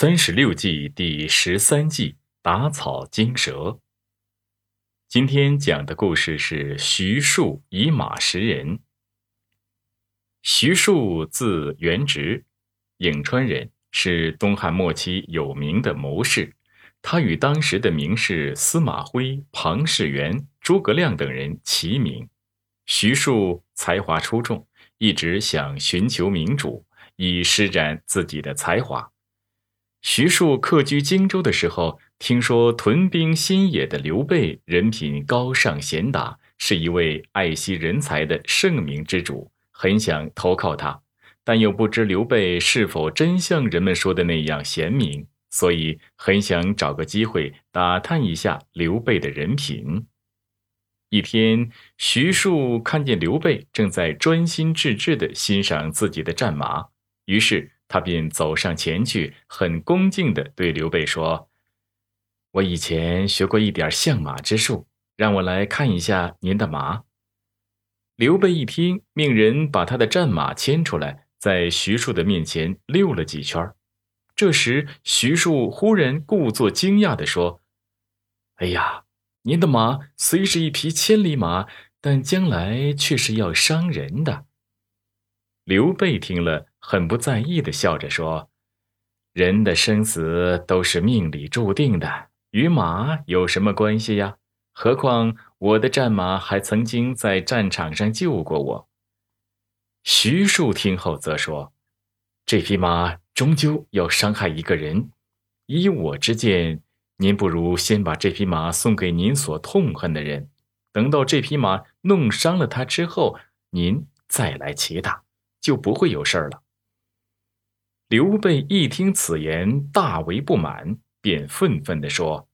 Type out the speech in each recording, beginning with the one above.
三十六计第十三计打草惊蛇。今天讲的故事是徐庶以马识人。徐庶字元直，颍川人，是东汉末期有名的谋士。他与当时的名士司马徽、庞士元、诸葛亮等人齐名。徐庶才华出众，一直想寻求明主，以施展自己的才华。徐庶客居荆州的时候，听说屯兵新野的刘备人品高尚贤达，是一位爱惜人才的圣明之主，很想投靠他，但又不知刘备是否真像人们说的那样贤明，所以很想找个机会打探一下刘备的人品。一天，徐庶看见刘备正在专心致志地欣赏自己的战马，于是。他便走上前去，很恭敬地对刘备说：“我以前学过一点相马之术，让我来看一下您的马。”刘备一听，命人把他的战马牵出来，在徐庶的面前溜了几圈。这时，徐庶忽然故作惊讶地说：“哎呀，您的马虽是一匹千里马，但将来却是要伤人的。”刘备听了，很不在意的笑着说：“人的生死都是命里注定的，与马有什么关系呀？何况我的战马还曾经在战场上救过我。”徐庶听后则说：“这匹马终究要伤害一个人，依我之见，您不如先把这匹马送给您所痛恨的人，等到这匹马弄伤了他之后，您再来骑它。”就不会有事儿了。刘备一听此言，大为不满，便愤愤地说：“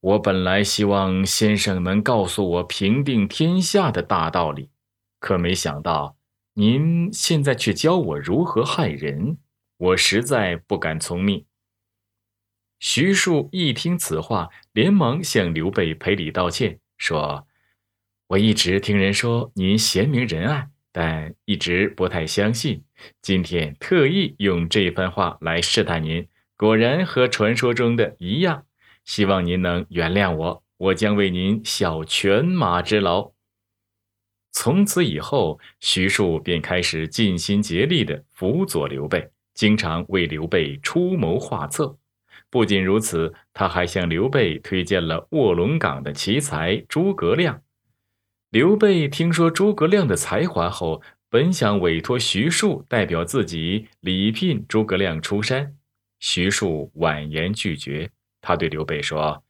我本来希望先生能告诉我平定天下的大道理，可没想到您现在却教我如何害人，我实在不敢从命。”徐庶一听此话，连忙向刘备赔礼道歉，说：“我一直听人说您贤明仁爱。”但一直不太相信，今天特意用这番话来试探您，果然和传说中的一样。希望您能原谅我，我将为您效犬马之劳。从此以后，徐庶便开始尽心竭力地辅佐刘备，经常为刘备出谋划策。不仅如此，他还向刘备推荐了卧龙岗的奇才诸葛亮。刘备听说诸葛亮的才华后，本想委托徐庶代表自己礼聘诸葛亮出山，徐庶婉言拒绝。他对刘备说：“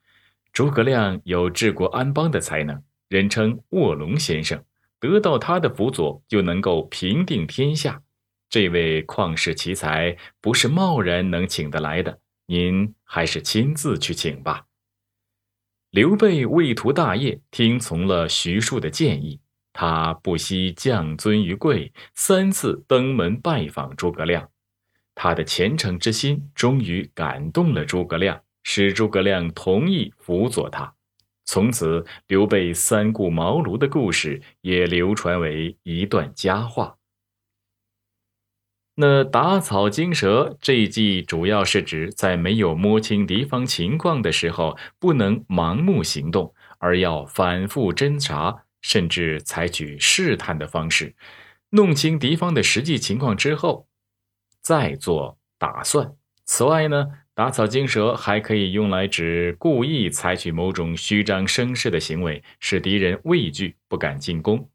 诸葛亮有治国安邦的才能，人称卧龙先生，得到他的辅佐就能够平定天下。这位旷世奇才不是贸然能请得来的，您还是亲自去请吧。”刘备为图大业，听从了徐庶的建议。他不惜降尊于贵，三次登门拜访诸葛亮。他的虔诚之心终于感动了诸葛亮，使诸葛亮同意辅佐他。从此，刘备三顾茅庐的故事也流传为一段佳话。那打草惊蛇这一计，主要是指在没有摸清敌方情况的时候，不能盲目行动，而要反复侦查，甚至采取试探的方式，弄清敌方的实际情况之后，再做打算。此外呢，打草惊蛇还可以用来指故意采取某种虚张声势的行为，使敌人畏惧不敢进攻。